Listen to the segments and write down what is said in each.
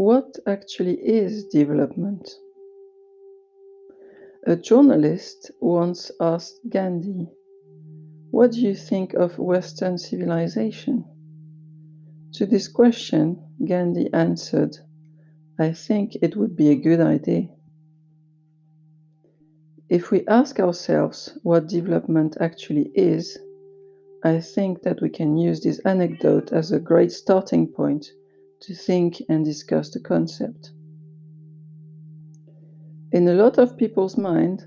what actually is development? A journalist once asked Gandhi, What do you think of Western civilization? To this question, Gandhi answered, I think it would be a good idea. If we ask ourselves what development actually is, I think that we can use this anecdote as a great starting point to think and discuss the concept. In a lot of people's mind,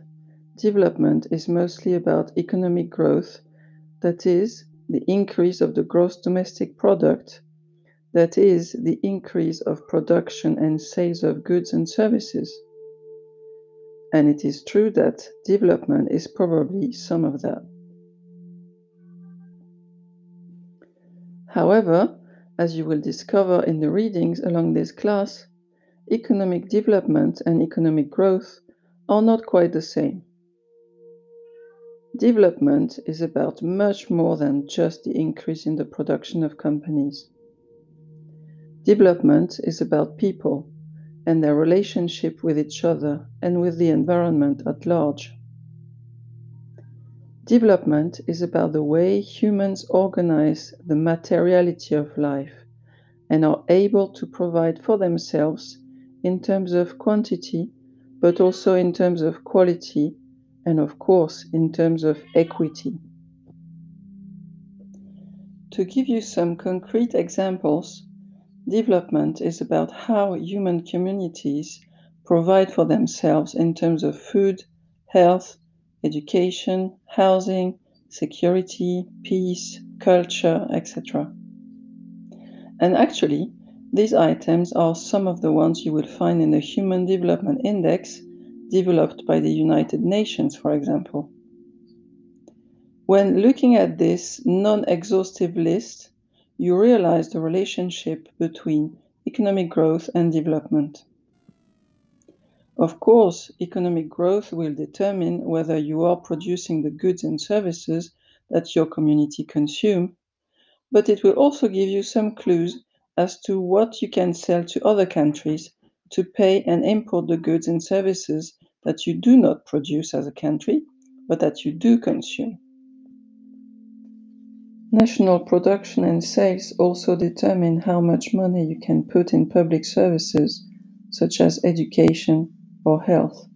development is mostly about economic growth, that is, the increase of the gross domestic product, that is, the increase of production and sales of goods and services. And it is true that development is probably some of that. However, as you will discover in the readings along this class, economic development and economic growth are not quite the same. Development is about much more than just the increase in the production of companies. Development is about people and their relationship with each other and with the environment at large. Development is about the way humans organize the materiality of life and are able to provide for themselves in terms of quantity, but also in terms of quality, and of course, in terms of equity. To give you some concrete examples, development is about how human communities provide for themselves in terms of food, health, education, housing, security, peace, culture, etc. And actually, these items are some of the ones you will find in the Human Development Index developed by the United Nations, for example. When looking at this non exhaustive list, you realize the relationship between economic growth and development. Of course, economic growth will determine whether you are producing the goods and services that your community consume, but it will also give you some clues as to what you can sell to other countries to pay and import the goods and services that you do not produce as a country, but that you do consume. National production and sales also determine how much money you can put in public services, such as education or health.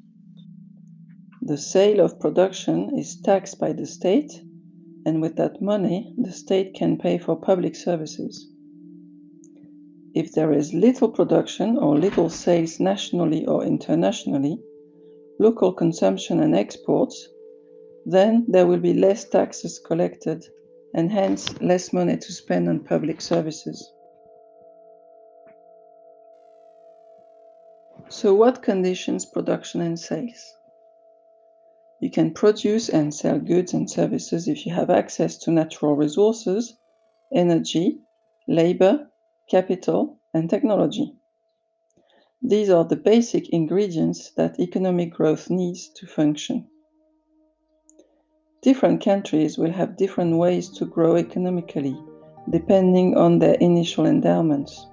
The sale of production is taxed by the state, and with that money, the state can pay for public services. If there is little production or little sales nationally or internationally, local consumption and exports, then there will be less taxes collected and hence less money to spend on public services. So, what conditions production and sales? You can produce and sell goods and services if you have access to natural resources, energy, labor, capital, and technology. These are the basic ingredients that economic growth needs to function. Different countries will have different ways to grow economically, depending on their initial endowments.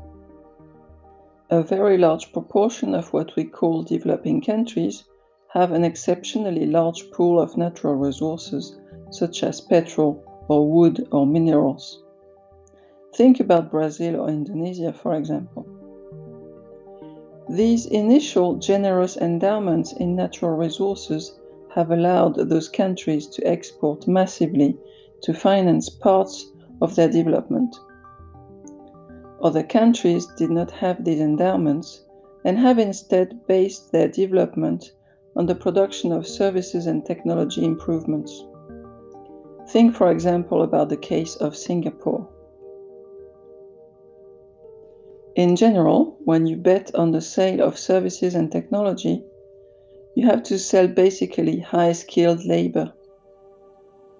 A very large proportion of what we call developing countries have an exceptionally large pool of natural resources, such as petrol or wood or minerals. Think about Brazil or Indonesia, for example. These initial generous endowments in natural resources have allowed those countries to export massively to finance parts of their development. Other countries did not have these endowments and have instead based their development on the production of services and technology improvements. Think, for example, about the case of Singapore. In general, when you bet on the sale of services and technology, you have to sell basically high skilled labor.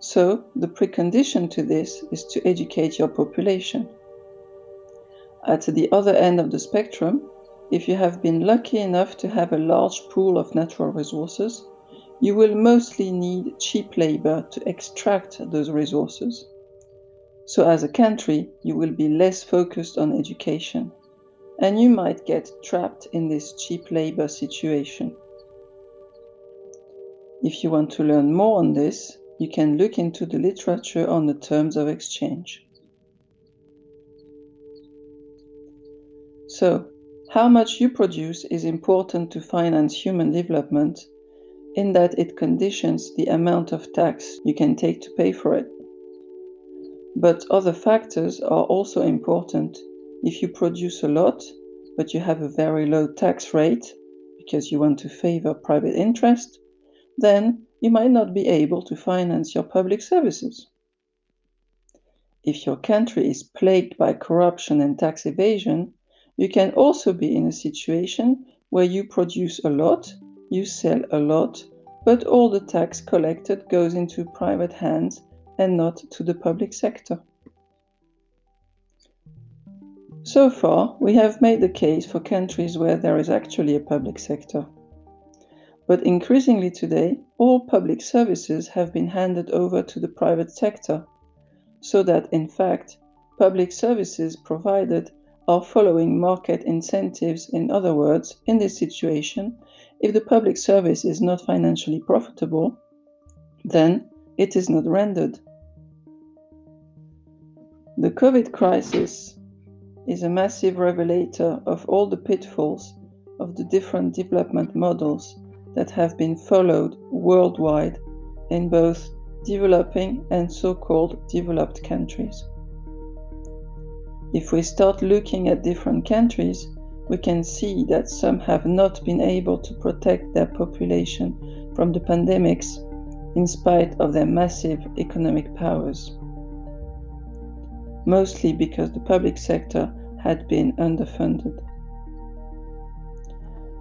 So, the precondition to this is to educate your population. At the other end of the spectrum, if you have been lucky enough to have a large pool of natural resources, you will mostly need cheap labor to extract those resources. So, as a country, you will be less focused on education and you might get trapped in this cheap labor situation. If you want to learn more on this, you can look into the literature on the terms of exchange. So, how much you produce is important to finance human development in that it conditions the amount of tax you can take to pay for it. But other factors are also important. If you produce a lot, but you have a very low tax rate because you want to favor private interest, then you might not be able to finance your public services. If your country is plagued by corruption and tax evasion, you can also be in a situation where you produce a lot, you sell a lot, but all the tax collected goes into private hands and not to the public sector. So far, we have made the case for countries where there is actually a public sector. But increasingly today, all public services have been handed over to the private sector, so that in fact, public services provided are following market incentives. In other words, in this situation, if the public service is not financially profitable, then it is not rendered. The COVID crisis is a massive revelator of all the pitfalls of the different development models that have been followed worldwide in both developing and so called developed countries. If we start looking at different countries, we can see that some have not been able to protect their population from the pandemics in spite of their massive economic powers. Mostly because the public sector had been underfunded.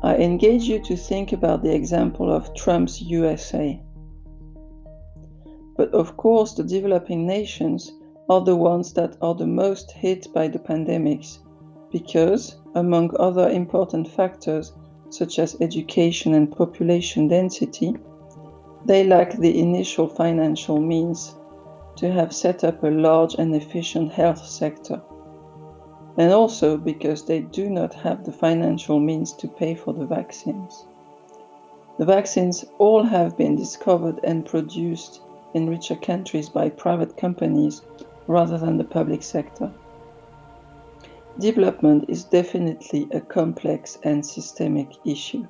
I engage you to think about the example of Trump's USA. But of course, the developing nations are the ones that are the most hit by the pandemics because, among other important factors such as education and population density, they lack the initial financial means to have set up a large and efficient health sector. And also because they do not have the financial means to pay for the vaccines. The vaccines all have been discovered and produced in richer countries by private companies rather than the public sector. Development is definitely a complex and systemic issue.